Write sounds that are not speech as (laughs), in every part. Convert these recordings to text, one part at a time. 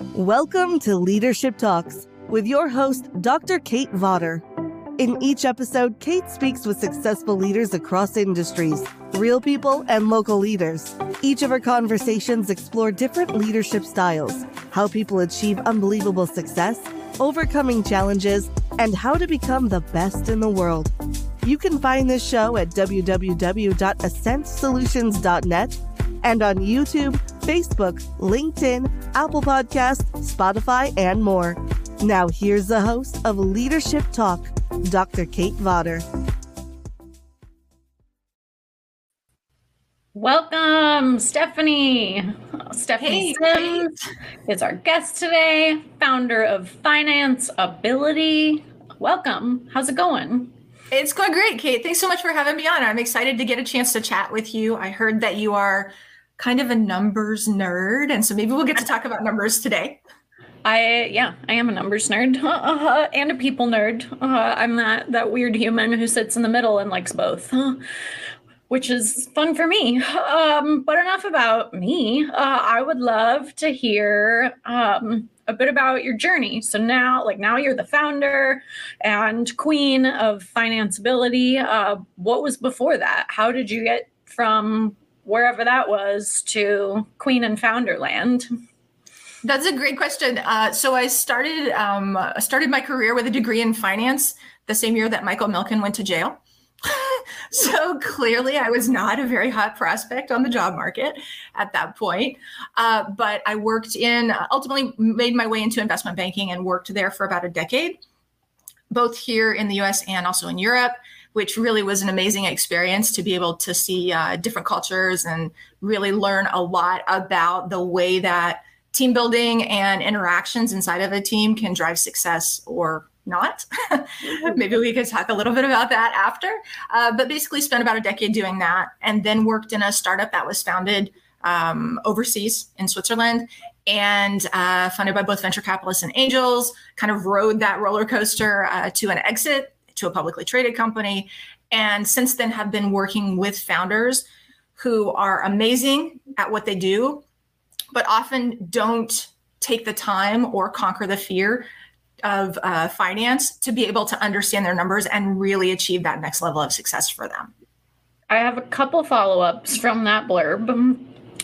Welcome to Leadership Talks with your host, Dr. Kate Vawter. In each episode, Kate speaks with successful leaders across industries, real people, and local leaders. Each of her conversations explore different leadership styles, how people achieve unbelievable success, overcoming challenges, and how to become the best in the world. You can find this show at www.ascentsolutions.net and on YouTube, Facebook, LinkedIn, Apple Podcasts, Spotify, and more. Now, here's the host of Leadership Talk, Dr. Kate Vawter. Welcome, Stephanie. Stephanie hey, Sims is our guest today, founder of Finance-Ability. Welcome. How's it going? It's going great, Kate. Thanks so much for having me on. I'm excited to get a chance to chat with you. I heard that you are kind of a numbers nerd. And so maybe we'll get to talk about numbers today. I yeah, I am a numbers nerd (laughs) uh, and a people nerd. Uh, I'm that that weird human who sits in the middle and likes both, which is fun for me. Um, but enough about me. Uh, I would love to hear um, a bit about your journey. So now, like now, you're the founder and queen of Finance-Ability. Uh, what was before that? How did you get from wherever that was to Queen and Founderland? That's a great question. Uh, so I started um, started my career with a degree in finance the same year that Michael Milken went to jail. (laughs) so clearly, I was not a very hot prospect on the job market at that point. Uh, but I worked in ultimately made my way into investment banking and worked there for about a decade, both here in the U.S. and also in Europe which really was an amazing experience to be able to see uh, different cultures and really learn a lot about the way that team building and interactions inside of a team can drive success or not. (laughs) Maybe we could talk a little bit about that after. Uh, but basically, spent about a decade doing that and then worked in a startup that was founded um, overseas in Switzerland and uh, funded by both venture capitalists and angels, kind of rode that roller coaster uh, to an exit to a publicly traded company. And since then have been working with founders who are amazing at what they do, but often don't take the time or conquer the fear of uh, finance to be able to understand their numbers and really achieve that next level of success for them. I have a couple follow ups from that blurb.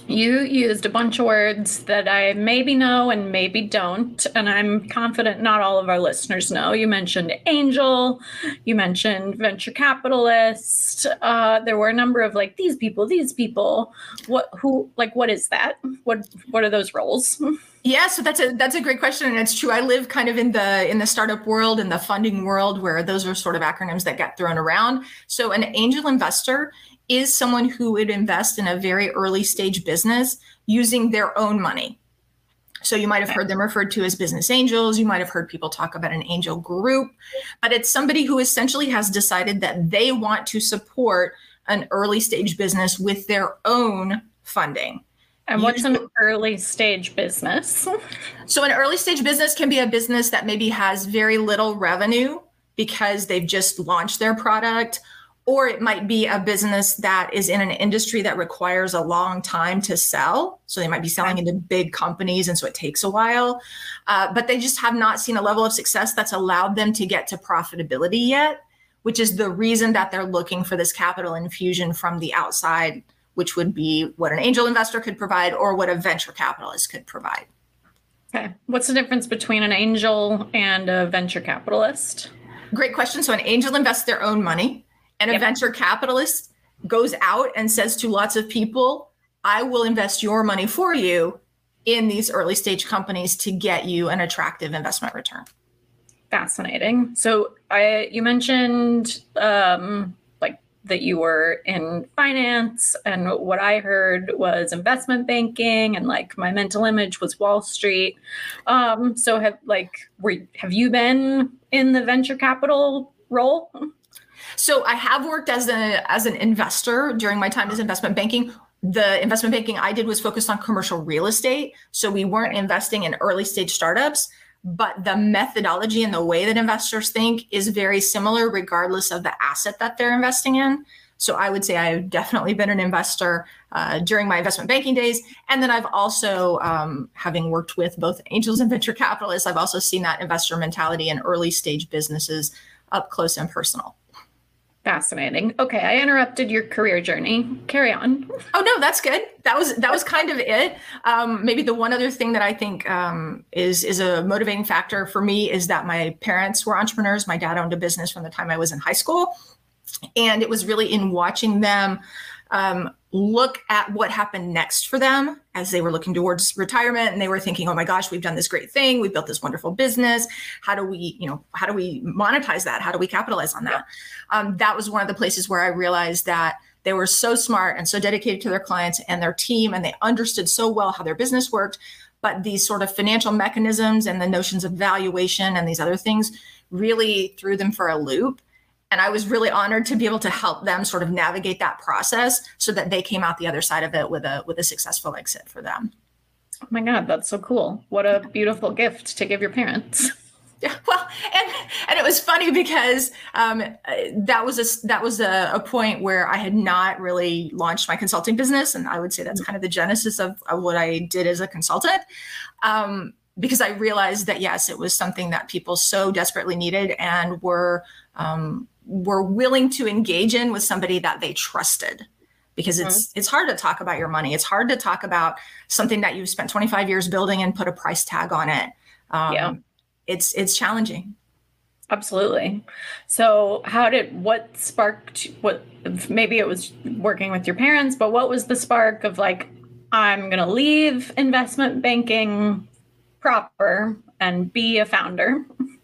You used a bunch of words that I maybe know and maybe don't, and I'm confident not all of our listeners know. You mentioned angel, you mentioned venture capitalist. Uh, there were a number of like these people, these people. What, who, like, what is that? What, what are those roles? Yeah, so that's a that's a great question, and it's true. I live kind of in the in the startup world, in the funding world, where those are sort of acronyms that get thrown around. So an angel investor is someone who would invest in a very early stage business using their own money. So you might have heard them referred to as business angels. You might have heard people talk about an angel group, but it's somebody who essentially has decided that they want to support an early stage business with their own funding. And what's an early stage business? so, an early stage business can be a business that maybe has very little revenue because they've just launched their product or it might be a business that is in an industry that requires a long time to sell. So they might be selling into big companies, and so it takes a while. Uh, but they just have not seen a level of success that's allowed them to get to profitability yet, which is the reason that they're looking for this capital infusion from the outside, which would be what an angel investor could provide or what a venture capitalist could provide. Okay. What's the difference between an angel and a venture capitalist? Great question. So, an angel invests their own money and yep. a venture capitalist goes out and says to lots of people, I will invest your money for you in these early stage companies to get you an attractive investment return. Fascinating. So I you mentioned um, like that you were in finance and what I heard was investment banking and like my mental image was Wall Street. Um, so have like were have you been in the venture capital role? So I have worked as a as an investor during my time as investment banking. The investment banking I did was focused on commercial real estate. So we weren't investing in early stage startups, but the methodology and the way that investors think is very similar regardless of the asset that they're investing in. So I would say I've definitely been an investor uh, during my investment banking days. And then I've also, um, having worked with both angels and venture capitalists, I've also seen that investor mentality in early stage businesses up close and personal. Fascinating. Okay, I interrupted your career journey. Carry on. Oh no, that's good. That was that was kind of it. Um, maybe the one other thing that I think um, is is a motivating factor for me is that my parents were entrepreneurs. My dad owned a business from the time I was in high school, and it was really in watching them um, look at what happened next for them as they were looking towards retirement and they were thinking oh my gosh we've done this great thing. We built this wonderful business. How do we you know how do we monetize that? How do we capitalize on that? Um, that was one of the places where i realized that they were so smart and so dedicated to their clients and their team and they understood so well how their business worked. But these sort of financial mechanisms and the notions of valuation and these other things really threw them for a loop and I was really honored to be able to help them sort of navigate that process so that they came out the other side of it with a with a successful exit for them. Oh my god, that's so cool. What a beautiful gift to give your parents. (laughs) Yeah, well, and and it was funny because um, that was a that was a, a, point where I had not really launched my consulting business, and I would say that's kind of the genesis of, of what I did as a consultant. Um, because I realized that yes, it was something that people so desperately needed and were um, were willing to engage in with somebody that they trusted. Because it's mm-hmm. it's hard to talk about your money. It's hard to talk about something that you've spent 25 years building and put a price tag on it. Um, yeah. it's it's challenging. Absolutely. So how did what sparked what maybe it was working with your parents but what was the spark of like i'm going to leave investment banking proper and be a founder (laughs)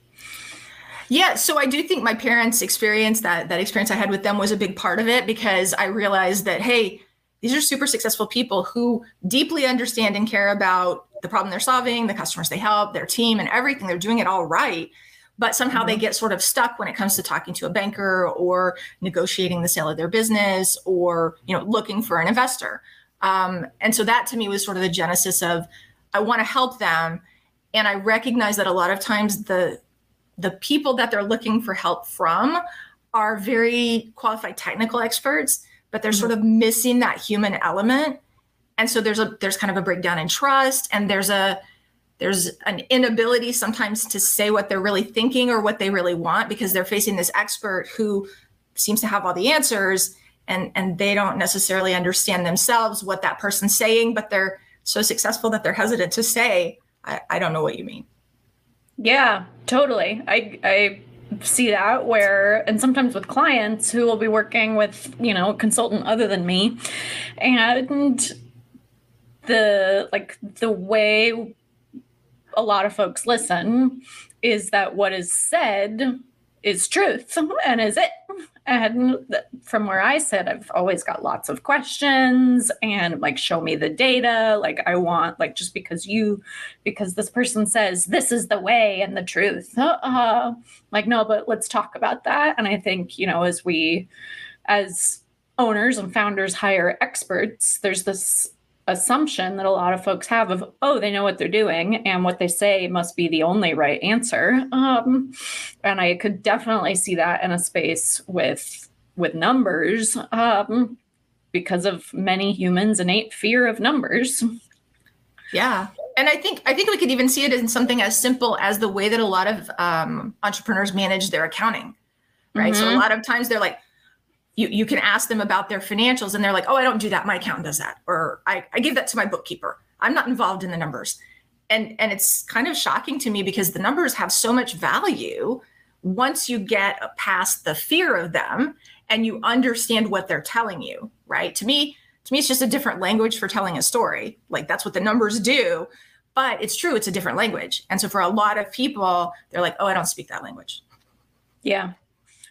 yeah, so I do think my parents' experience, that that experience I had with them was a big part of it because I realized that hey, these are super successful people who deeply understand and care about the problem they're solving, the customers they help, their team and everything. They're doing it all right. But somehow mm-hmm. they get sort of stuck when it comes to talking to a banker or negotiating the sale of their business or, you know, looking for an investor. Um, and so that to me was sort of the genesis of I want to help them. And I recognize that a lot of times the the people that they're looking for help from are very qualified technical experts but they're mm-hmm. sort of missing that human element and so there's a there's kind of a breakdown in trust and there's a there's an inability sometimes to say what they're really thinking or what they really want because they're facing this expert who seems to have all the answers and and they don't necessarily understand themselves what that person's saying but they're so successful that they're hesitant to say i, I don't know what you mean yeah, totally. I I see that where and sometimes with clients who will be working with, you know, a consultant other than me. And the like the way a lot of folks listen is that what is said is truth and is it and from where i sit i've always got lots of questions and like show me the data. Like i want like just because you because this person says this is the way and the truth. Uh, like no but let's talk about that. And i think you know as we as owners and founders hire experts there's this assumption that a lot of folks have of oh they know what they're doing and what they say must be the only right answer um, and i could definitely see that in a space with with numbers um, because of many humans innate fear of numbers yeah and i think i think we could even see it in something as simple as the way that a lot of um, entrepreneurs manage their accounting right mm-hmm. so a mm-hmm. lot of times they're like you, you can ask them about their financials and they're like, oh, I don't do that. My accountant does that. Or I, I give that to my bookkeeper. I'm not involved in the numbers. And, and it's kind of shocking to me because the numbers have so much value once you get past the fear of them and you understand what they're telling you, right? To me, to me, it's just a different language for telling a story. Like that's what the numbers do. But it's true, it's a different language. And so for a lot of people, they're like, oh, I don't speak that language. Yeah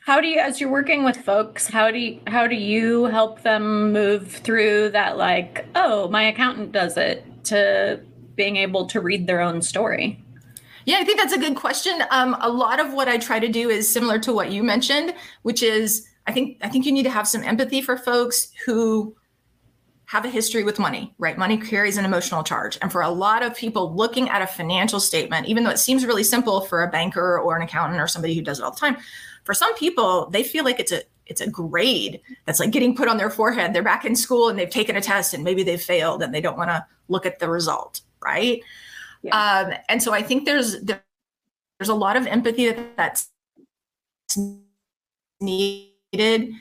how do you as you're working with folks how do you how do you help them move through that like oh my accountant does it to being able to read their own story yeah i think that's a good question um, a lot of what i try to do is similar to what you mentioned which is i think i think you need to have some empathy for folks who have a history with money, right? Money carries an emotional charge. And for a lot of people looking at a financial statement, even though it seems really simple for a banker or an accountant or somebody who does it all the time, for some people, they feel like it's a it's a grade that's like getting put on their forehead. They're back in school and they've taken a test and maybe they've failed and they don't want to look at the result, right? Yeah. Um, and so I think there's there's a lot of empathy that that's needed,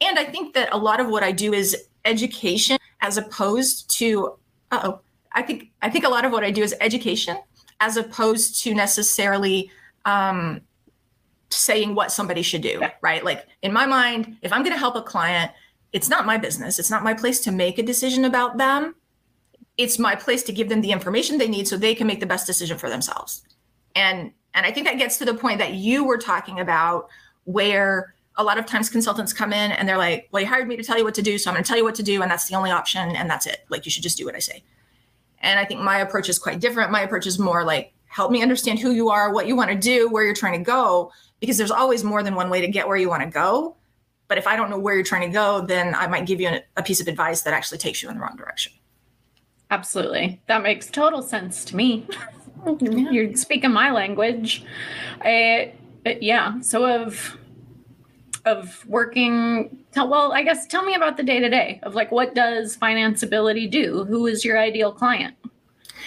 and I think that a lot of what I do is education as opposed to oh I think I think a lot of what I do is education as opposed to necessarily um, saying what somebody should do, yeah. right? Like in my mind, if I'm going to help a client, it's not my business. It's not my place to make a decision about them. It's my place to give them the information they need so they can make the best decision for themselves. And and I think that gets to the point that you were talking about where a lot of times consultants come in and they're like, "Well, you hired me to tell you what to do, so I'm going to tell you what to do and that's the only option and that's it. Like you should just do what I say." And I think my approach is quite different. My approach is more like, "Help me understand who you are, what you want to do, where you're trying to go." Because there's always more than one way to get where you want to go. But if I don't know where you're trying to go, then I might give you a, a piece of advice that actually takes you in the wrong direction. Absolutely. That makes total sense to me. Yeah. (laughs) You're speaking my language. I, uh, yeah. So of of working tell well i guess tell me about the day to day of like what does Finance-Ability do who is your ideal client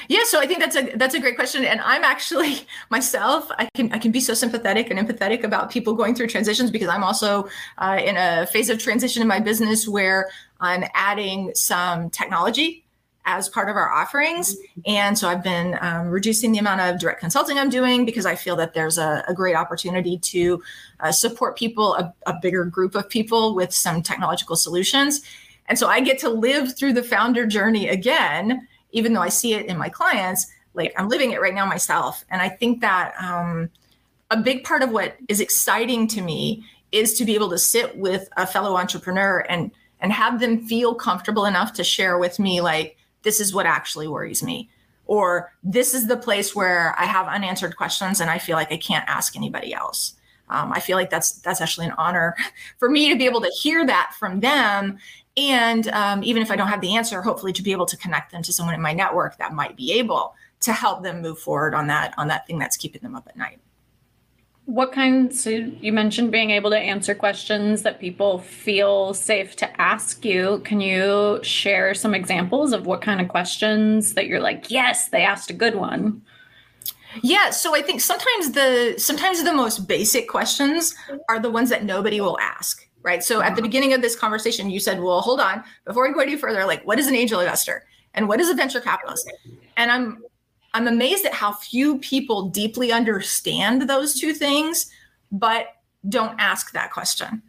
yeah, so I think that's a that's a great question, and I'm actually (laughs) myself. I can I can be so sympathetic and empathetic about people going through transitions because I'm also uh, in a phase of transition in my business where I'm adding some technology as part of our offerings, and so I've been um, reducing the amount of direct consulting I'm doing because I feel that there's a, a great opportunity to uh, support people, a, a bigger group of people with some technological solutions. And so I get to live through the founder journey again even though I see it in my clients, like I'm living it right now myself. And I think that um, a big part of what is exciting to me is to be able to sit with a fellow entrepreneur and and have them feel comfortable enough to share with me like this is what actually worries me or this is the place where i have unanswered questions and i feel like i can't ask anybody else um, i feel like that's that's actually an honor (laughs) for me to be able to hear that from them and um, even if i don't have the answer hopefully to be able to connect them to someone in my network that might be able to help them move forward on that on that thing that's keeping them up at night. What kinds so you mentioned being able to answer questions that people feel safe to ask you. Can you share some examples of what kind of questions that you're like yes they asked a good one yeah so i think sometimes the sometimes the most basic questions are the ones that nobody will ask right? So at the uh-huh. beginning of this conversation, you said, well, hold on, before we go any further, like what is an angel investor and what is a venture capitalist? And I'm I'm amazed at how few people deeply understand those two things, but don't ask that question.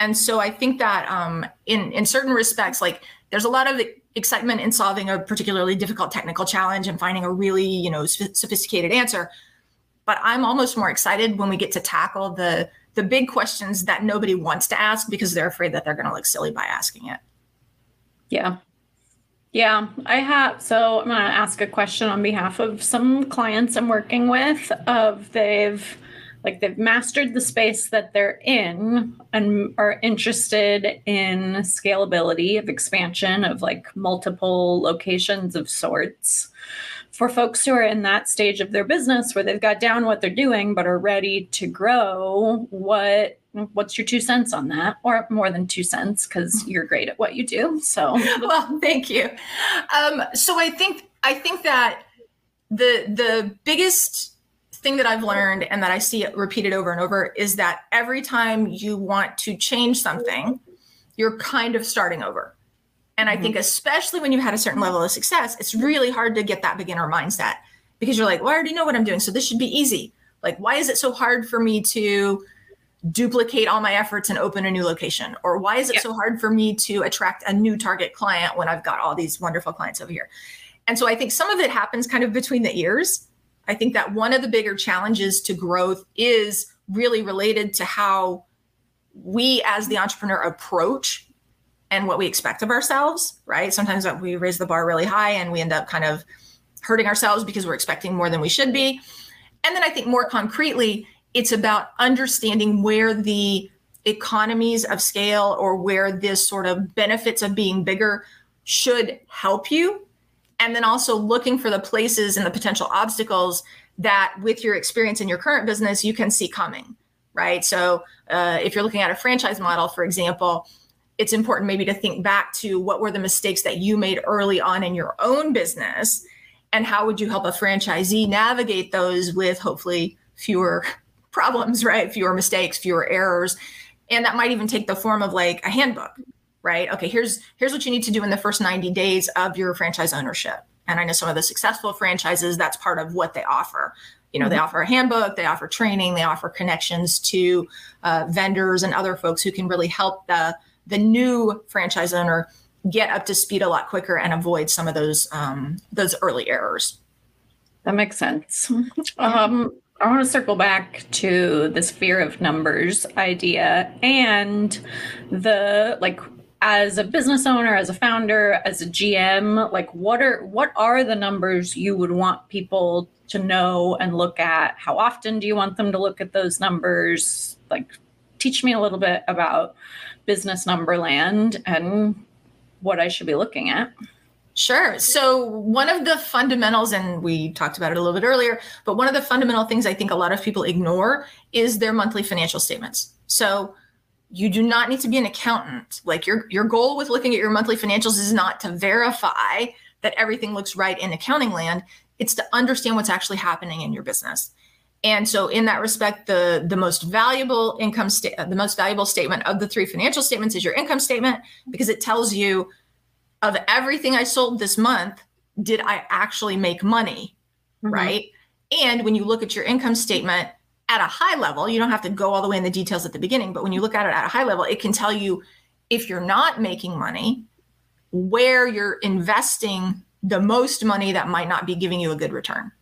And so I think that um, in in certain respects, like there's a lot of excitement in solving a particularly difficult technical challenge and finding a really you know sophisticated answer. But I'm almost more excited when we get to tackle the the big questions that nobody wants to ask because they're afraid that they're going to look silly by asking it. Yeah. Yeah, I have. So I'm going to ask a question on behalf of some clients I'm working with. Of they've like they've mastered the space that they're in and are interested in scalability of expansion of like multiple locations of sorts for folks who are in that stage of their business where they've got down what they're doing but are ready to grow what what's your two cents on that? Or more than two cents because you're great at what you do so. (laughs) Well thank you. Um, so i think i think that the the biggest thing that i've learned and that i see it repeated over and over is that every time you want to change something you're kind of starting over and I think, mm-hmm. especially when you had a certain level of success, it's really hard to get that beginner mindset because you're like, well, I already know what I'm doing. So this should be easy. Like, why is it so hard for me to duplicate all my efforts and open a new location? Or why is it yeah. so hard for me to attract a new target client when I've got all these wonderful clients over here? And so I think some of it happens kind of between the ears. I think that one of the bigger challenges to growth is really related to how we as the entrepreneur approach and what we expect of ourselves, right? Sometimes we raise the bar really high and we end up kind of hurting ourselves because we're expecting more than we should be. And then I think more concretely, it's about understanding where the economies of scale or where this sort of benefits of being bigger should help you. And then also looking for the places and the potential obstacles that, with your experience in your current business, you can see coming right? So uh, if you're looking at a franchise model, for example, it's important maybe to think back to what were the mistakes that you made early on in your own business and how would you help a franchisee navigate those with hopefully fewer (laughs) problems right? Fewer mistakes fewer errors. And that might even take the form of like a handbook right? Okay here's here's what you need to do in the first 90 days of your franchise ownership. And i know some of the successful franchises that's part of what they offer. You know mm-hmm. they offer a handbook they offer training they offer connections to uh, vendors and other folks who can really help the the new franchise owner get up to speed a lot quicker and avoid some of those um, those early errors. That makes sense. Um, I want to circle back to this fear of numbers idea and the like as a business owner, as a founder, as a GM, like what are what are the numbers you would want people to know and look at? How often do you want them to look at those numbers? Like teach me a little bit about business number land and what I should be looking at. Sure. So, one of the fundamentals, and we talked about it a little bit earlier, but one of the fundamental things I think a lot of people ignore is their monthly financial statements. So, you do not need to be an accountant. Like your your goal with looking at your monthly financials is not to verify that everything looks right in accounting land. It's to understand what's actually happening in your business. And so, in that respect, the the most valuable income sta- the most valuable statement of the three financial statements is your income statement because it tells you of everything I sold this month, did I actually make money, mm-hmm. right? And when you look at your income statement at a high level, you don't have to go all the way in the details at the beginning, but when you look at it at a high level, it can tell you if you're not making money, where you're investing the most money that might not be giving you a good return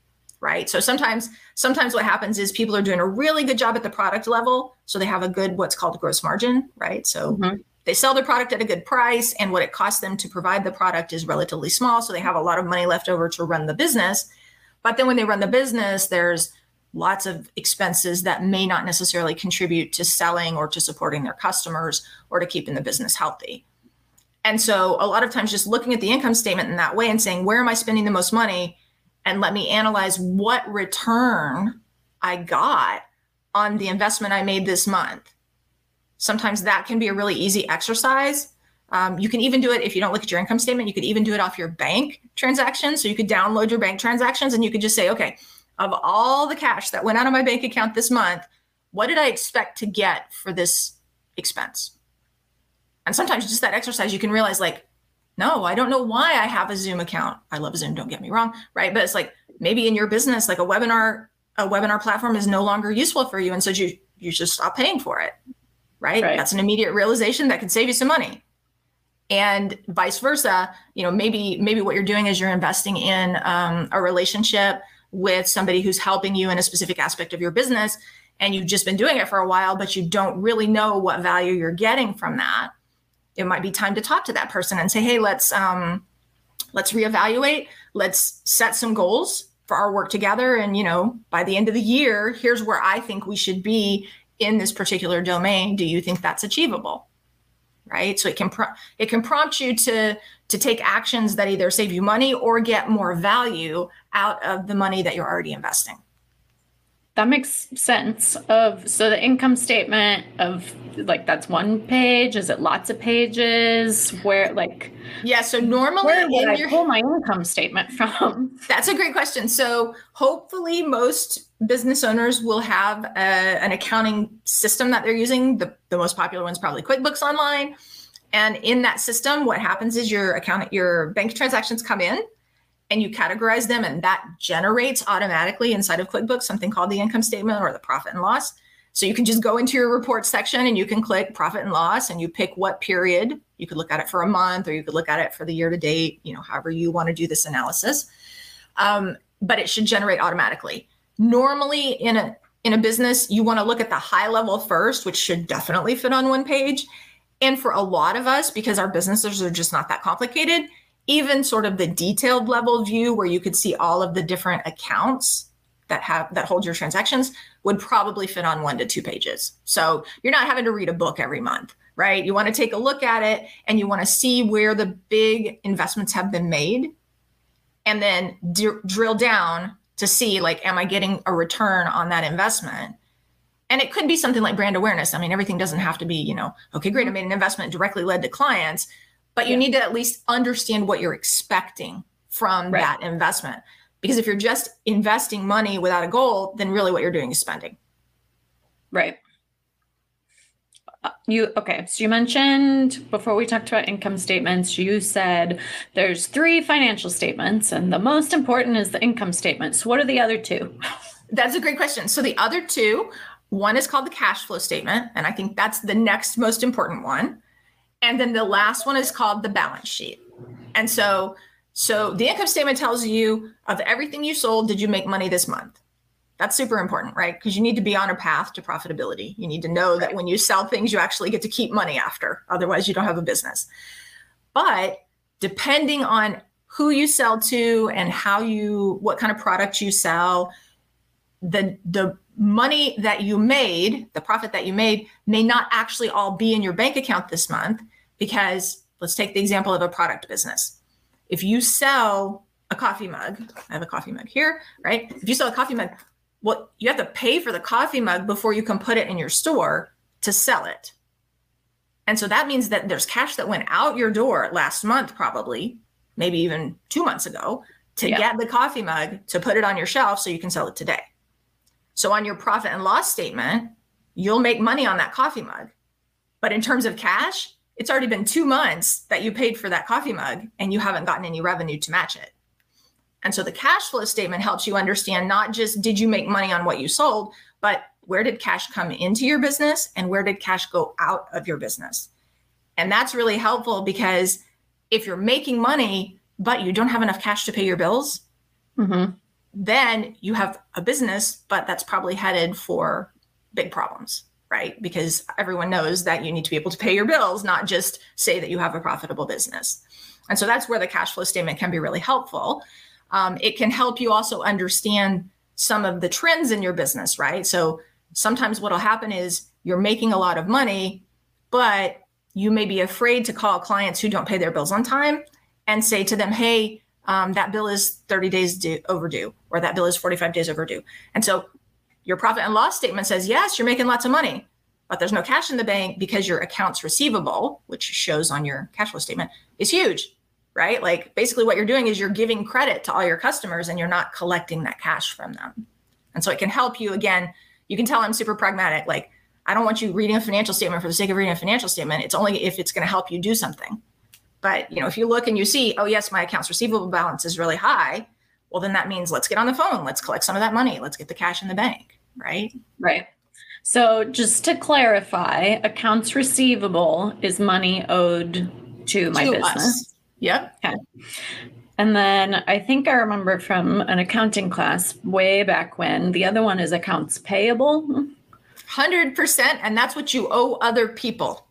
right? So sometimes sometimes what happens is people are doing a really good job at the product level so they have a good what's called gross margin right? So mm-hmm. they sell their product at a good price and what it costs them to provide the product is relatively small so they have a lot of money left over to run the business. But then when they run the business there's lots of expenses that may not necessarily contribute to selling or to supporting their customers or to keeping the business healthy. And so a lot of times just looking at the income statement in that way and saying where am i spending the most money and let me analyze what return I got on the investment I made this month. Sometimes that can be a really easy exercise. Um, you can even do it if you don't look at your income statement. You could even do it off your bank transactions. So you could download your bank transactions and you could just say, okay, of all the cash that went out of my bank account this month, what did I expect to get for this expense? And sometimes just that exercise, you can realize like, no, I don't know why I have a Zoom account. I love Zoom, don't get me wrong, right? But it's like maybe in your business, like a webinar, a webinar platform is no longer useful for you. And so you you should stop paying for it. Right? right. That's an immediate realization that can save you some money. And vice versa, you know, maybe maybe what you're doing is you're investing in um, a relationship with somebody who's helping you in a specific aspect of your business, and you've just been doing it for a while, but you don't really know what value you're getting from that it might be time to talk to that person and say, hey, let's um, let's reevaluate. Let's set some goals for our work together. And you know, by the end of the year, here's where I think we should be in this particular domain. Do you think that's achievable? Right. So it can pro- it can prompt you to to take actions that either save you money or get more value out of the money that you're already investing that makes sense of so the income statement of like that's one page? Is it lots of pages? Where like yeah so normally where would I your, pull my income statement from? (laughs) That's a great question. So hopefully most business owners will have a, an accounting system that they're using. The, the most popular one's probably QuickBooks online. And in that system what happens is your account your bank transactions come in and you categorize them and that generates automatically inside of QuickBooks something called the income statement or the profit and loss. So you can just go into your report section and you can click profit and loss and you pick what period. You could look at it for a month or you could look at it for the year to date, you know, however you want to do this analysis. Um, but it should generate automatically. Normally in a in a business, you want to look at the high level first, which should definitely fit on one page. And for a lot of us, because our businesses are just not that complicated, even sort of the detailed level view where you could see all of the different accounts that have that hold your transactions would probably fit on one to two pages. So you're not having to read a book every month, right? You want to take a look at it and you want to see where the big investments have been made and then d- drill down to see like am I getting a return on that investment? And it could be something like brand awareness. I mean, everything doesn't have to be, you know, okay, great, I mm-hmm. made an investment directly led to clients, but you yeah. need to at least understand what you're expecting from right. that investment. Because if you're just investing money without a goal, then really what you're doing is spending. Right. Uh, you okay so you mentioned before we talked about income statements you said there's three financial statements and the most important is the income statement so what are the other two (laughs) that's a great question so the other two one is called the cash flow statement and i think that's the next most important one and then the last one is called the balance sheet and so so the income statement tells you of everything you sold did you make money this month that's super important, right? Because you need to be on a path to profitability. You need to know right. that when you sell things, you actually get to keep money after. Otherwise, you don't have a business. But depending on who you sell to and how you, what kind of product you sell, the the money that you made, the profit that you made, may not actually all be in your bank account this month because let's take the example of a product business. If you sell a coffee mug, I have a coffee mug here, right? If you sell a coffee mug, well, you have to pay for the coffee mug before you can put it in your store to sell it. And so that means that there's cash that went out your door last month, probably, maybe even two months ago, to yeah. get the coffee mug to put it on your shelf so you can sell it today. So on your profit and loss statement, you'll make money on that coffee mug. But in terms of cash, it's already been two months that you paid for that coffee mug and you haven't gotten any revenue to match it. And so the cash flow statement helps you understand not just did you make money on what you sold, but where did cash come into your business and where did cash go out of your business? And that's really helpful because if you're making money, but you don't have enough cash to pay your bills, mm-hmm. then you have a business, but that's probably headed for big problems, right? Because everyone knows that you need to be able to pay your bills, not just say that you have a profitable business. And so that's where the cash flow statement can be really helpful um, it can help you also understand some of the trends in your business, right? So sometimes what'll happen is you're making a lot of money, but you may be afraid to call clients who don't pay their bills on time and say to them, hey, um, that bill is 30 days due, overdue, or that bill is 45 days overdue. And so your profit and loss statement says, yes, you're making lots of money, but there's no cash in the bank because your accounts receivable, which shows on your cash flow statement, is huge right? Like basically what you're doing is you're giving credit to all your customers and you're not collecting that cash from them. And so it can help you again. You can tell I'm super pragmatic. Like I don't want you reading a financial statement for the sake of reading a financial statement. It's only if it's going to help you do something. But you know, if you look and you see, oh yes, my accounts receivable balance is really high, well then that means let's get on the phone, let's collect some of that money, let's get the cash in the bank, right? Right. So just to clarify, accounts receivable is money owed to my to business. Us. Yep. Okay. And then I think I remember from an accounting class way back when the other one is accounts payable. 100%. And that's what you owe other people.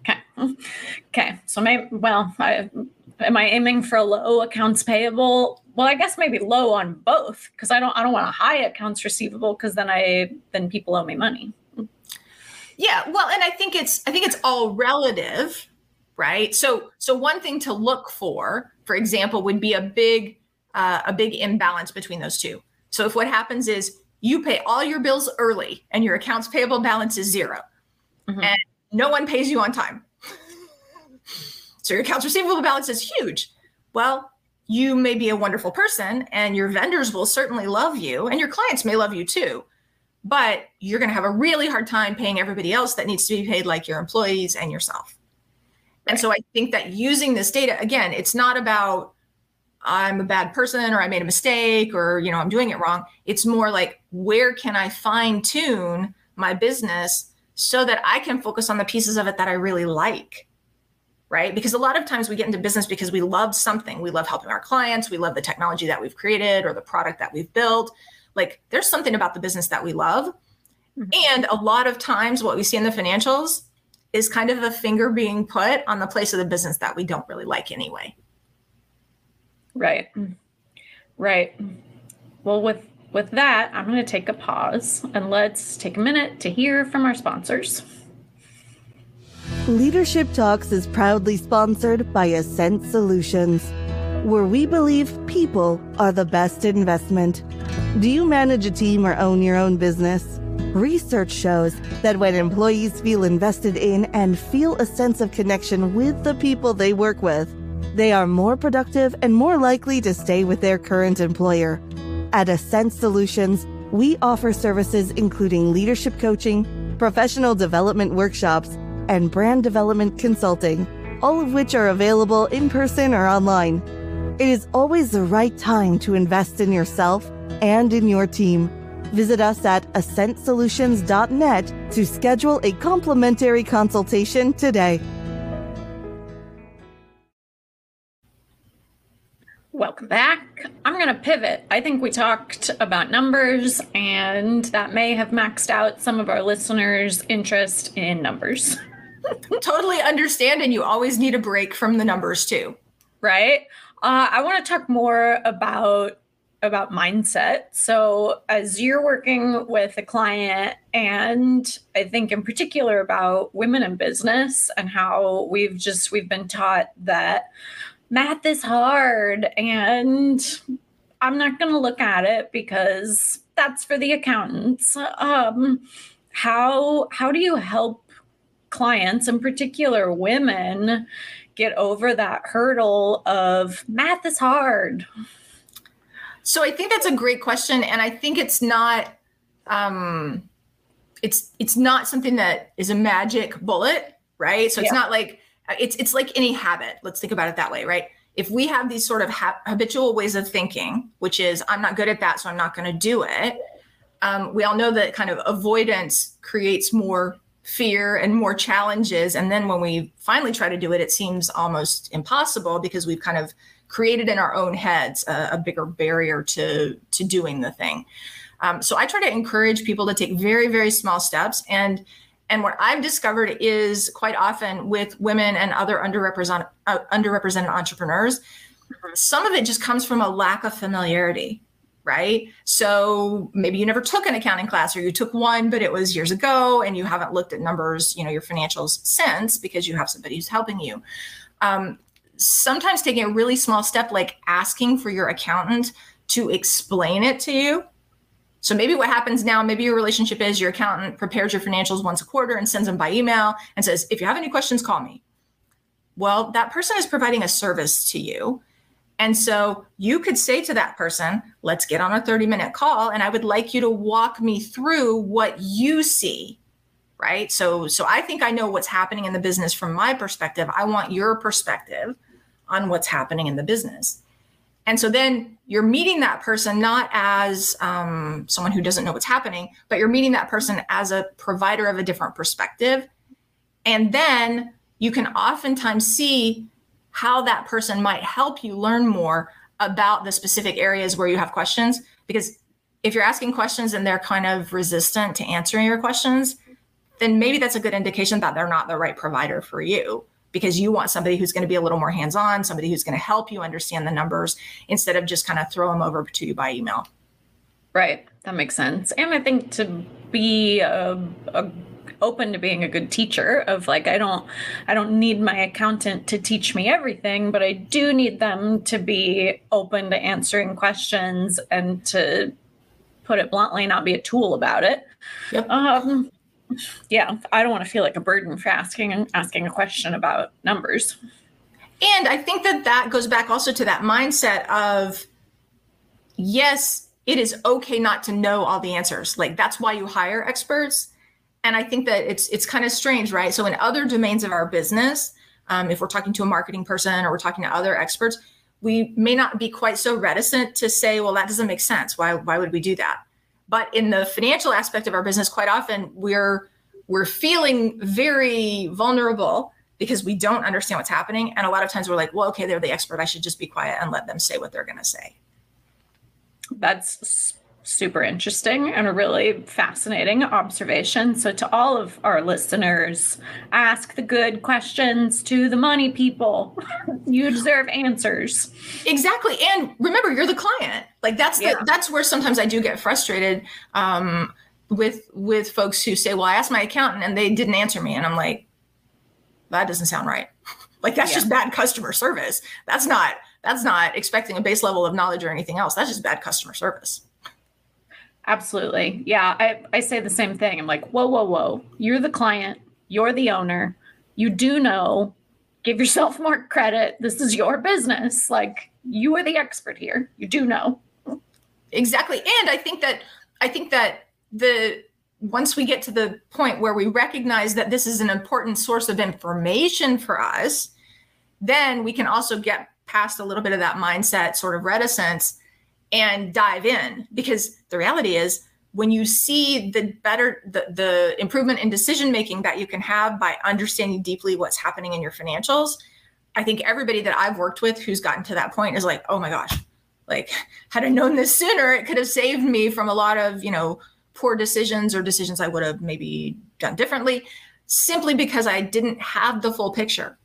Okay. Okay. So maybe, well, I, am I aiming for a low accounts payable? Well, I guess maybe low on both because I don't, I don't want a high accounts receivable because then I, then people owe me money. Yeah. Well, and I think it's, I think it's all relative right? So so one thing to look for, for example, would be a big uh, a big imbalance between those two. So if what happens is you pay all your bills early and your accounts payable balance is 0 mm-hmm. and no one pays you on time. (laughs) so your accounts receivable balance is huge. Well, you may be a wonderful person and your vendors will certainly love you and your clients may love you too. But you're going to have a really hard time paying everybody else that needs to be paid like your employees and yourself. And so I think that using this data, again, it's not about I'm a bad person or I made a mistake or, you know, I'm doing it wrong. It's more like, where can I fine tune my business so that I can focus on the pieces of it that I really like? Right. Because a lot of times we get into business because we love something. We love helping our clients. We love the technology that we've created or the product that we've built. Like there's something about the business that we love. Mm-hmm. And a lot of times what we see in the financials is kind of a finger being put on the place of the business that we don't really like anyway. Right. Right. Well, with with that, I'm going to take a pause and let's take a minute to hear from our sponsors. Leadership Talks is proudly sponsored by Ascent Solutions, where we believe people are the best investment. Do you manage a team or own your own business? Research shows that when employees feel invested in and feel a sense of connection with the people they work with, they are more productive and more likely to stay with their current employer. At Ascent Solutions, we offer services including leadership coaching, professional development workshops, and brand development consulting, all of which are available in person or online. It is always the right time to invest in yourself and in your team. Visit us at ascentsolutions.net to schedule a complimentary consultation today. Welcome back. I'm going to pivot. I think we talked about numbers, and that may have maxed out some of our listeners' interest in numbers. (laughs) totally understand, and you always need a break from the numbers too. Right. Uh, I want to talk more about about mindset. So, as you're working with a client, and I think in particular about women in business and how we've just we've been taught that math is hard and I'm not going to look at it because that's for the accountants. Um, how how do you help clients, in particular women, get over that hurdle of math is hard? So I think that's a great question, and I think it's not um, it's it's not something that is a magic bullet, right? So it's yeah. not like it's it's like any habit. Let's think about it that way, right? If we have these sort of ha- habitual ways of thinking, which is I'm not good at that, so I'm not going to do it. Um, we all know that kind of avoidance creates more fear and more challenges, and then when we finally try to do it, it seems almost impossible because we've kind of created in our own heads a, a bigger barrier to to doing the thing. Um, so I try to encourage people to take very very small steps and and what I've discovered is quite often with women and other underrepresented uh, underrepresented entrepreneurs, mm-hmm. some of it just comes from a lack of familiarity right? So maybe you never took an accounting class or you took one, but it was years ago and you haven't looked at numbers, you know, your financials since because you have somebody who's helping you. Um, sometimes taking a really small step like asking for your accountant to explain it to you so maybe what happens now, maybe your relationship is your accountant prepares your financials once a quarter and sends them by email and says, if you have any questions, call me. Well, that person is providing a service to you. And so you could say to that person, let's get on a 30 minute call and I would like you to walk me through what you see. Right. So so I think I know what's happening in the business from my perspective. I want your perspective on what's happening in the business. And so then you're meeting that person not as um, someone who doesn't know what's happening, but you're meeting that person as a provider of a different perspective. And then you can oftentimes see how that person might help you learn more about the specific areas where you have questions. Because if you're asking questions and they're kind of resistant to answering your questions, then maybe that's a good indication that they're not the right provider for you because you want somebody who's going to be a little more hands on, somebody who's going to help you understand the numbers instead of just kind of throw them over to you by email. Right. That makes sense. And I think to be a, a open to being a good teacher of like i don't i don't need my accountant to teach me everything but i do need them to be open to answering questions and to put it bluntly not be a tool about it yep. um yeah, I don't want to feel like a burden for asking asking a question about numbers. And I think that that goes back also to that mindset of yes, it is okay not to know all the answers. Like that's why you hire experts. And I think that it's it's kind of strange, right? So in other domains of our business, um, if we're talking to a marketing person or we're talking to other experts, we may not be quite so reticent to say, well, that doesn't make sense. Why why would we do that? But in the financial aspect of our business, quite often we're we're feeling very vulnerable because we don't understand what's happening. And a lot of times we're like, well, okay, they're the expert. I should just be quiet and let them say what they're going to say. That's super interesting and a really fascinating observation. So, to all of our listeners, ask the good questions to the money people. (laughs) you deserve answers. Exactly. And remember, you're the client. Like that's yeah. the, that's where sometimes I do get frustrated um, with with folks who say, "Well, I asked my accountant and they didn't answer me," and I'm like, that doesn't sound right. (laughs) like that's yeah. just bad customer service. That's not that's not expecting a base level of knowledge or anything else. That's just bad customer service. Absolutely. Yeah. I, I say the same thing. I'm like, whoa, whoa, whoa. You're the client, you're the owner. You do know. Give yourself more credit. This is your business. Like you are the expert here. You do know. Exactly. And I think that I think that the once we get to the point where we recognize that this is an important source of information for us, then we can also get past a little bit of that mindset sort of reticence and dive in. Because the reality is when you see the better the, the improvement in decision making that you can have by understanding deeply what's happening in your financials i think everybody that i've worked with who's gotten to that point is like oh my gosh like had i known this sooner it could have saved me from a lot of you know poor decisions or decisions i would have maybe done differently simply because i didn't have the full picture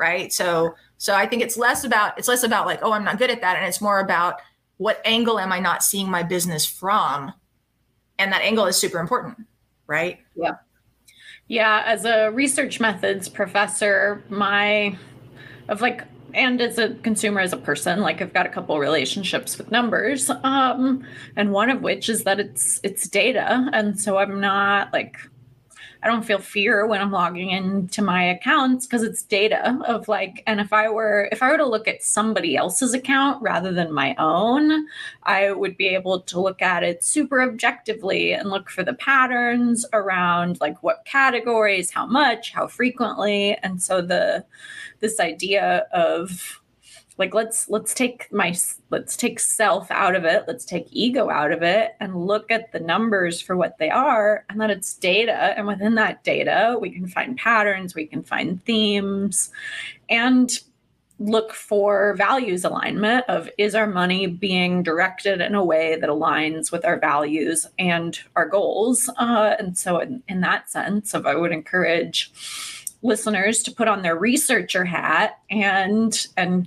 right? So so i think it's less about it's less about like oh i'm not good at that and it's more about what angle am I not seeing my business from? And that angle is super important, right? Yeah. Yeah. As a research methods professor, my, of like, and as a consumer as a person like i've got a couple relationships with numbers um and one of which is that it's it's data and so i'm not like I don't feel fear when I'm logging into my accounts because it's data of like, and if I were if I were to look at somebody else's account rather than my own, I would be able to look at it super objectively and look for the patterns around like what categories, how much, how frequently. And so the this idea of like let's let's take my let's take self out of it. Let's take ego out of it and look at the numbers for what they are and that it's data. And within that data we can find patterns we can find themes and look for values alignment of is our money being directed in a way that aligns with our values and our goals? Uh, and so in, in that sense of i would encourage listeners to put on their researcher hat and and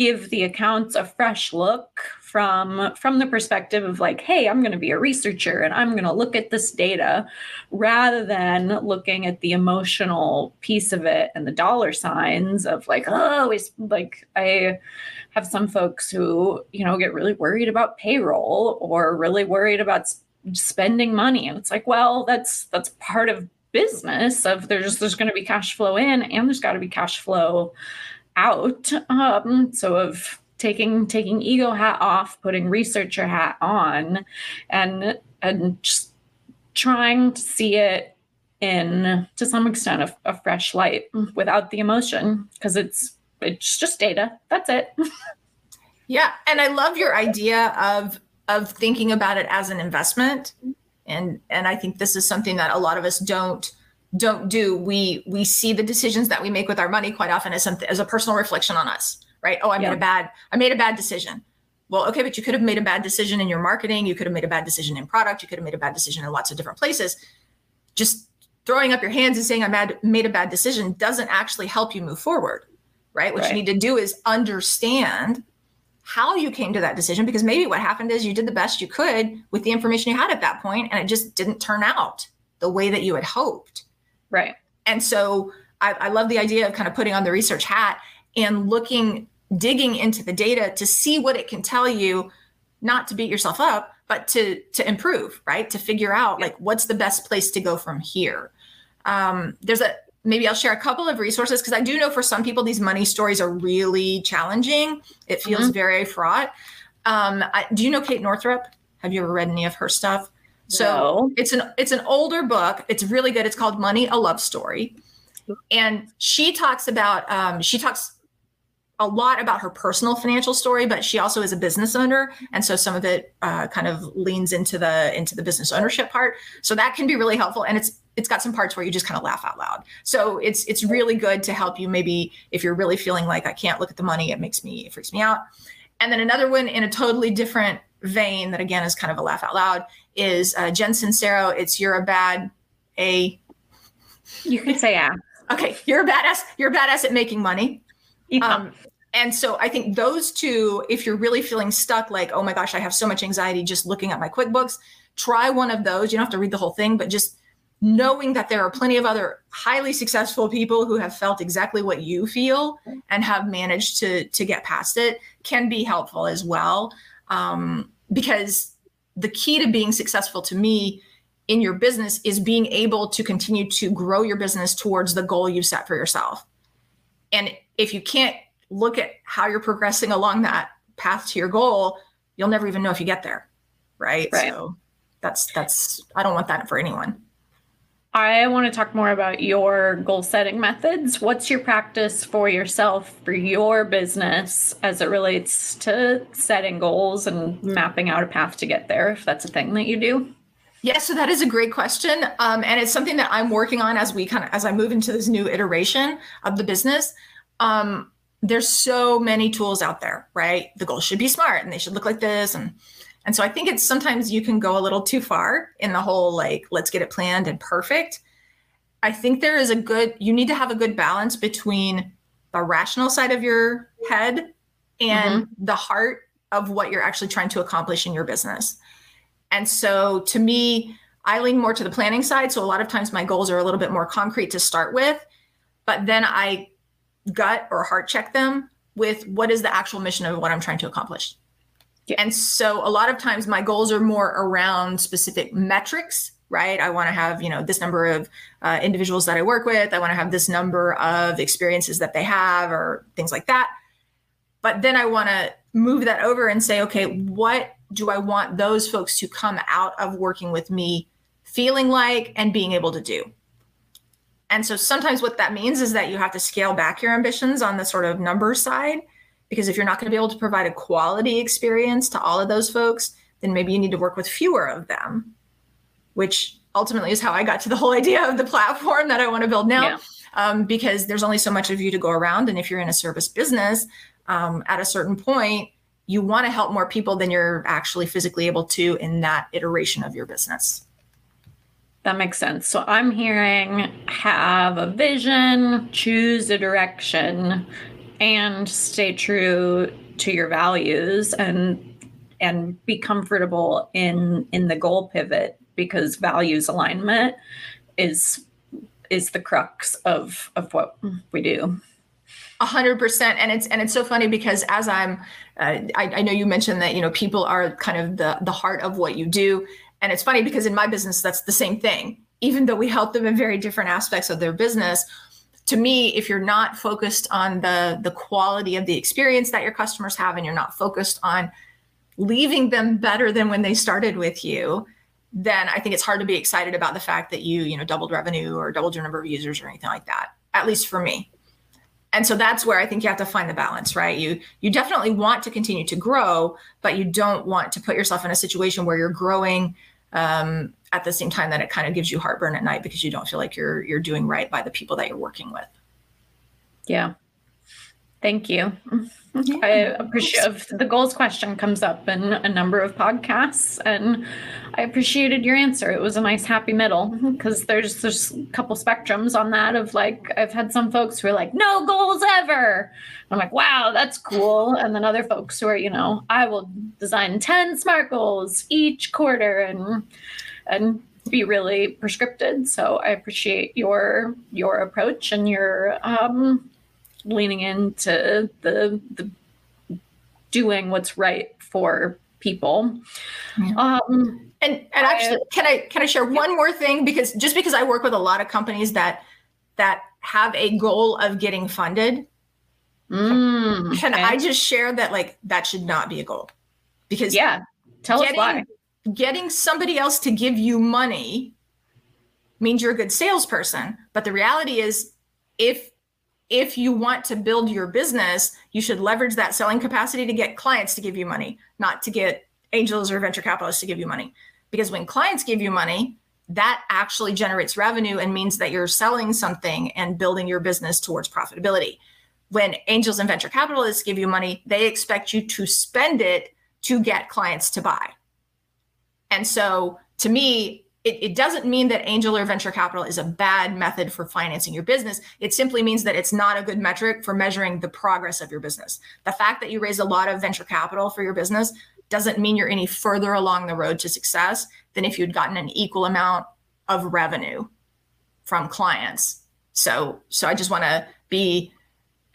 give the accounts a fresh look from from the perspective of like hey i'm going to be a researcher and i'm going to look at this data rather than looking at the emotional piece of it and the dollar signs of like oh it's like i have some folks who you know get really worried about payroll or really worried about spending money. And it's like well that's that's part of business of there's there's going to be cash flow in and there's got to be cash flow out. Um, so of taking taking ego hat off, putting researcher hat on, and and just trying to see it in to some extent a, a fresh light without the emotion because it's it's just data. That's it. (laughs) yeah, and I love your idea of of thinking about it as an investment, and and I think this is something that a lot of us don't don't do we we see the decisions that we make with our money quite often as something as a personal reflection on us right? Oh i made a bad i made a bad decision. Well okay but you could have made a bad decision in your marketing you could have made a bad decision in product you could have made a bad decision in lots of different places. Just throwing up your hands and saying i mad, made a bad decision doesn't actually help you move forward right? What right. you need to do is understand how you came to that decision because maybe what happened is you did the best you could with the information you had at that point and it just didn't turn out the way that you had hoped Right. And so I, I love the idea of kind of putting on the research hat and looking, digging into the data to see what it can tell you, not to beat yourself up, but to to improve, right? To figure out like what's the best place to go from here. Um, there's a maybe I'll share a couple of resources because I do know for some people these money stories are really challenging. It feels mm-hmm. very fraught. Um, I, do you know Kate Northrup? Have you ever read any of her stuff? So it's an it's an older book. It's really good. It's called Money: A Love Story, and she talks about um, she talks a lot about her personal financial story, but she also is a business owner, and so some of it uh, kind of leans into the into the business ownership part. So that can be really helpful, and it's it's got some parts where you just kind of laugh out loud. So it's it's really good to help you maybe if you're really feeling like I can't look at the money, it makes me it freaks me out. And then another one in a totally different vein that again is kind of a laugh out loud is uh, Jen Sincero. It's you're a bad a. You can say yeah. Okay, you're a badass. You're a badass at making money. Um, and so I think those two, if you're really feeling stuck, like oh my gosh, I have so much anxiety just looking at my QuickBooks, try one of those. You don't have to read the whole thing, but just knowing that there are plenty of other highly successful people who have felt exactly what you feel and have managed to to get past it can be helpful as well um, because the key to being successful to me in your business is being able to continue to grow your business towards the goal you set for yourself. And if you can't look at how you're progressing along that path to your goal, you'll never even know if you get there. Right. right. So that's that's I don't want that for anyone. I want to talk more about your goal setting methods. What's your practice for yourself, for your business, as it relates to setting goals and mapping out a path to get there, if that's a thing that you do? Yeah, so that is a great question, um, and it's something that I'm working on as we kind of as I move into this new iteration of the business. Um, there's so many tools out there, right? The goals should be smart, and they should look like this, and and so I think it's sometimes you can go a little too far in the whole like, let's get it planned and perfect. I think there is a good, you need to have a good balance between the rational side of your head and mm-hmm. the heart of what you're actually trying to accomplish in your business. And so to me, I lean more to the planning side. So a lot of times my goals are a little bit more concrete to start with, but then I gut or heart check them with what is the actual mission of what I'm trying to accomplish. And so a lot of times my goals are more around specific metrics, right? I want to have, you know, this number of uh, individuals that I work with. I want to have this number of experiences that they have or things like that. But then I want to move that over and say, okay, what do I want those folks to come out of working with me feeling like and being able to do? And so sometimes what that means is that you have to scale back your ambitions on the sort of number side because if you're not going to be able to provide a quality experience to all of those folks, then maybe you need to work with fewer of them, which ultimately is how I got to the whole idea of the platform that I want to build now. Yeah. Um, because there's only so much of you to go around. And if you're in a service business, um, at a certain point, you want to help more people than you're actually physically able to in that iteration of your business. That makes sense. So I'm hearing have a vision, choose a direction, and stay true to your values and and be comfortable in in the goal pivot because values alignment is is the crux of of what we do. A hundred percent. And it's and it's so funny because as i'm uh, I, I know you mentioned that you know people are kind of the the heart of what you do. And it's funny because in my business that's the same thing. Even though we help them in very different aspects of their business to me if you're not focused on the the quality of the experience that your customers have and you're not focused on leaving them better than when they started with you then i think it's hard to be excited about the fact that you you know doubled revenue or doubled your number of users or anything like that at least for me. And so that's where i think you have to find the balance right? You you definitely want to continue to grow but you don't want to put yourself in a situation where you're growing um, at the same time that it kind of gives you heartburn at night because you don't feel like you're you're doing right by the people that you're working with. Yeah. Thank you. Yeah. I appreciate the goals question comes up in a number of podcasts, and I appreciated your answer. It was a nice happy middle because there's there's a couple spectrums on that of like I've had some folks who are like no goals ever. I'm like wow that's cool, and then other folks who are you know I will design ten smart goals each quarter and and be really prescripted. So I appreciate your your approach and your um, leaning into the the doing what's right for people. Yeah. Um, and and actually, I, can I can I share yeah. one more thing because just because I work with a lot of companies that that have a goal of getting funded, mm, can okay. I just share that like that should not be a goal because yeah, tell getting, us why getting somebody else to give you money means you're a good salesperson but the reality is if if you want to build your business you should leverage that selling capacity to get clients to give you money not to get angels or venture capitalists to give you money. Because when clients give you money that actually generates revenue and means that you're selling something and building your business towards profitability. When angels and venture capitalists give you money they expect you to spend it to get clients to buy. And so to me, it, it, doesn't mean that angel or venture capital is a bad method for financing your business. It simply means that it's not a good metric for measuring the progress of your business. The fact that you raised a lot of venture capital for your business doesn't mean you're any further along the road to success than if you'd gotten an equal amount of revenue from clients. So, so I just want to be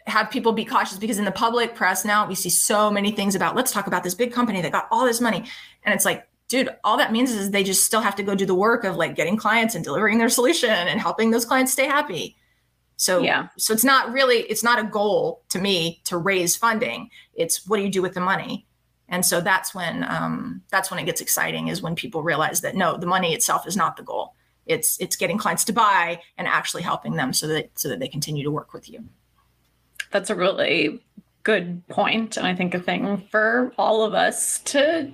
have people be cautious because in the public press now we see so many things about let's talk about this big company that got all this money and it's like dude, all that means is they just still have to go do the work of like getting clients and delivering their solution and helping those clients stay happy. So yeah. So it's not really it's not a goal to me to raise funding. It's what do you do with the money? And so that's when um, that's when it gets exciting is when people realize that no, the money itself is not the goal. It's it's getting clients to buy and actually helping them so that so that they continue to work with you. That's a really good point, and I think a thing for all of us to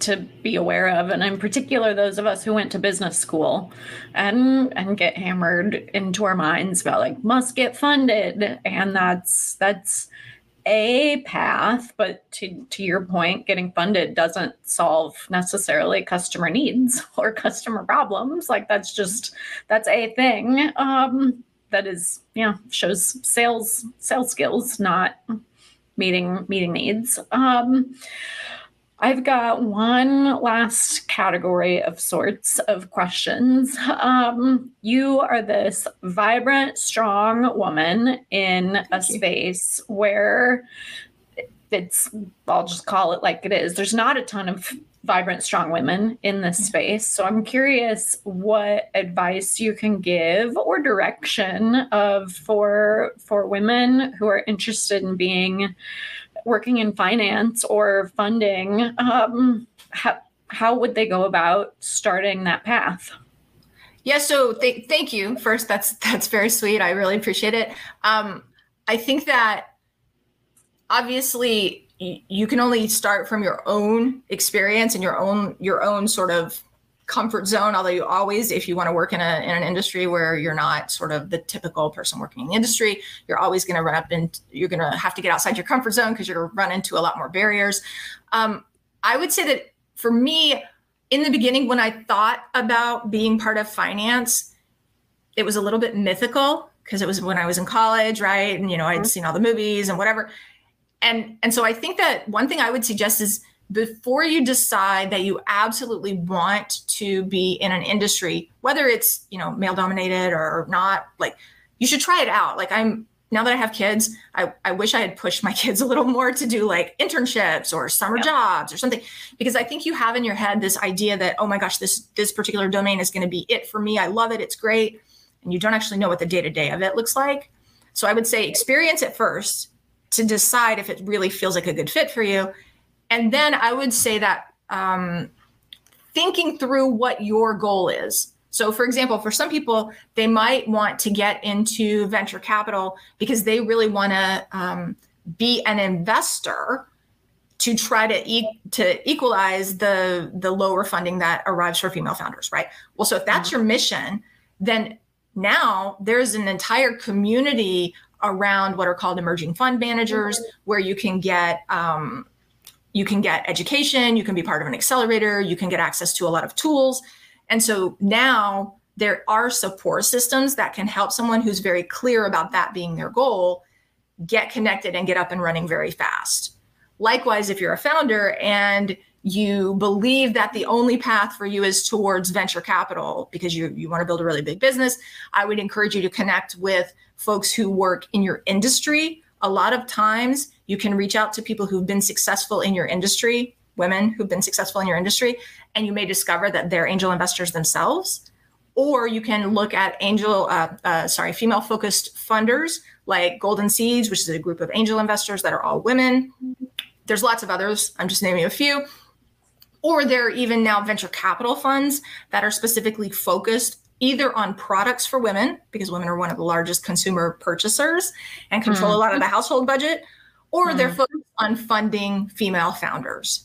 to be aware of and in particular those of us who went to business school and and get hammered into our minds about like must get funded. And that's that's a path but to to your point getting funded doesn't solve necessarily customer needs (laughs) or customer problems. Like that's just that's a thing um that is yeah shows sales sales skills not meeting meeting needs. Um I've got one last category of sorts of questions. Um, you are this vibrant, strong woman in a space where it's, I'll just call it like it is. There's not a ton of vibrant, strong women in this mm-hmm. space. So I'm curious what advice you can give or direction of for for women who are interested in being working in finance or funding, um, how, how would they go about starting that path? Yeah, so th- thank you. First, that's that's very sweet. I really appreciate it. Um, I think that obviously you can only start from your own experience and your own your own sort of comfort zone although you always if you want to work in, a, in an industry where you're not sort of the typical person working in the industry you're always going to run up and you're going to have to get outside your comfort zone because you're going to run into a lot more barriers. Um, i would say that for me in the beginning when i thought about being part of finance it was a little bit mythical because it was when i was in college right? And you know i'd mm-hmm. seen all the movies and whatever. And and so i think that one thing i would suggest is before you decide that you absolutely want to be in an industry, whether it's, you know, male dominated or not, like you should try it out. Like I'm now that I have kids, I, I wish I had pushed my (laughs) kids a little more to do like internships or summer jobs or something, because I think you have in your head this idea that, oh my gosh, this this particular domain is going to be it for me. I love it. It's great. And you don't actually know what the day-to-day of it looks like. So I would say experience it first to decide if it really feels like a good fit for you and then I would say that um, thinking through what your goal is. So, for example, for some people, they might want to get into venture capital because they really want to um, be an investor to try to e- to equalize the the lower funding that arrives for female founders, right? Well, so if that's mm-hmm. your mission, then now there's an entire community around what are called emerging fund managers, mm-hmm. where you can get um, you can get education, you can be part of an accelerator, you can get access to a lot of tools. And so now there are support systems that can help someone who's very clear about that being their goal get connected and get up and running very fast. Likewise, if you're a founder and you believe that the only path for you is towards venture capital because you, you want to build a really big business, I would encourage you to connect with folks who work in your industry. A lot of times, you can reach out to people who've been successful in your industry, women who've been successful in your industry, and you may discover that they're angel investors themselves. Or you can look at angel, uh, uh, sorry, female focused funders like Golden Seeds, which is a group of angel investors that are all women. There's lots of others. I'm just naming a few. Or there are even now venture capital funds that are specifically focused either on products for women, because women are one of the largest consumer purchasers and control mm-hmm. a lot of the household budget, or mm. they're focused on funding female founders.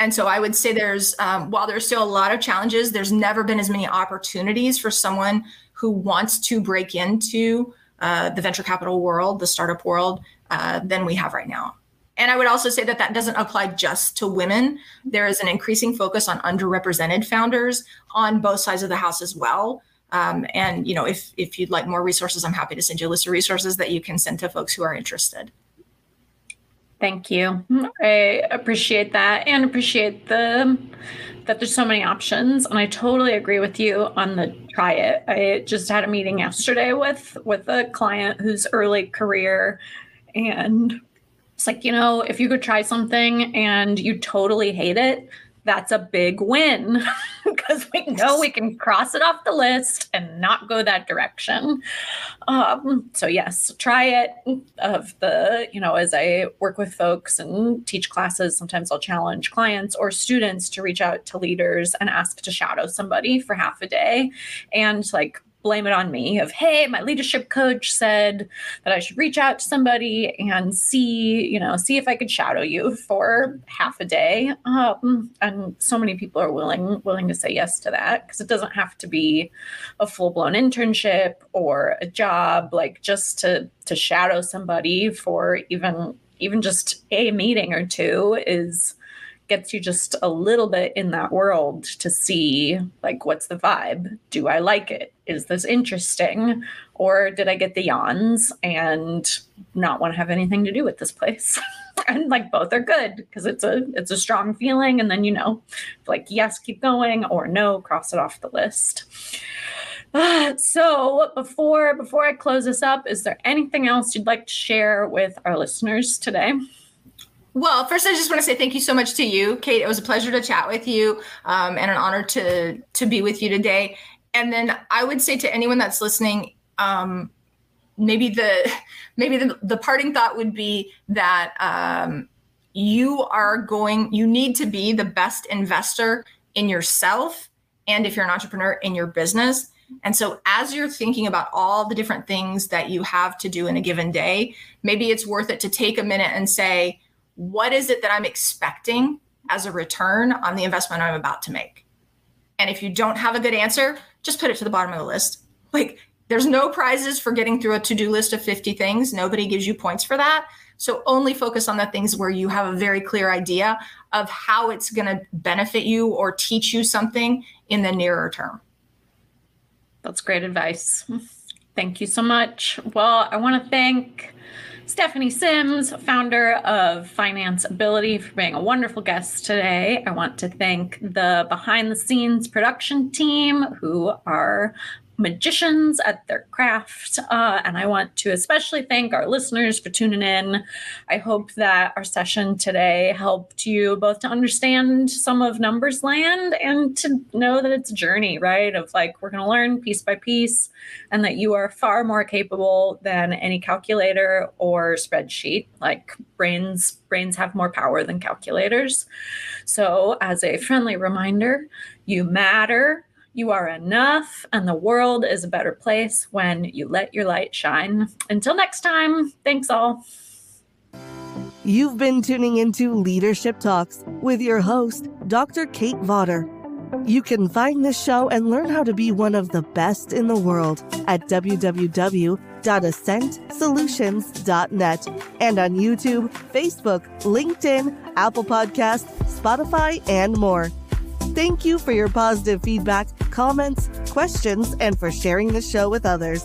And so I would say there's, um, while there's still a lot of challenges, there's never been as many opportunities for someone who wants to break into uh, the venture capital world, the startup world, uh, than we have right now. And I would also say that that doesn't apply just to women. There is an increasing focus on underrepresented founders on both sides of the house as well. Um, and you know, if if you'd like more resources, I'm happy to send you a list of resources that you can send to folks who are interested. Thank you. I appreciate that and appreciate the that there's so many options and I totally agree with you on the try it. I just had a meeting yesterday with with a client who's early career and it's like, you know, if you could try something and you totally hate it, that's a big win (laughs) because we know we can cross it off the list and not go that direction. Um, so yes, try it. Of the you know, as I work with folks and teach classes, sometimes I'll challenge clients or students to reach out to leaders and ask to shadow somebody for half a day, and like blame it on me of hey my leadership coach said that i should reach out to somebody and see you know see if i could shadow you for half a day. Um, and so many people are willing willing to say yes to that because it doesn't have to be a full-blown internship or a job like just to to shadow somebody for even even just a meeting or two is gets you just a little bit in that world to see like what's the vibe? Do i like it? Is this interesting? Or did i get the yawns and not want to have anything to do with this place? (laughs) And like both are good because it's a it's a strong feeling and then you know like yes keep going or no cross it off the list. (sighs) So before before i close this up is there anything else you'd like to share with our listeners today well, first, I just want to say thank you so much to you, Kate. It was a pleasure to chat with you, um, and an honor to to be with you today. And then I would say to anyone that's listening, um, maybe the (laughs) maybe the, the parting thought would be that um, you are going, you need to be the best investor in yourself, and if you're an entrepreneur, in your business. And so, as you're thinking about all the different things that you have to do in a given day, maybe it's worth it to take a minute and say what is it that I'm expecting as a return on the investment I'm about to make? And if you don't have a good answer, just put it to the bottom of the list. Like there's no prizes for getting through a to-do list of 50 things. Nobody gives you points for that. So only focus on the things where you have a very clear idea of how it's going to benefit you or teach you something in the nearer term. That's great advice. Thank you so much. Well, I want to thank Stephanie Sims, founder of Finance-Ability, for being a wonderful guest today. I want to thank the behind the scenes production team who are magicians at their craft. Uh, and I want to especially thank our listeners for tuning in. I hope that our session today helped you both to understand some of numbers land and to know that it's a journey, right? Of like, we're going to learn piece by piece, and that you are far more capable than any calculator or spreadsheet. Like, brains brains have more power than calculators so as a friendly reminder you matter you are enough, and the world is a better place when you let your light shine. Until next time, thanks all. You've been tuning into Leadership Talks with your host, Dr. Kate Vawter. You can find this show and learn how to be one of the best in the world at www.ascentsolutions.net and on YouTube, Facebook, LinkedIn, Apple Podcasts, Spotify, and more. Thank you for your positive feedback, comments, questions, and for sharing the show with others.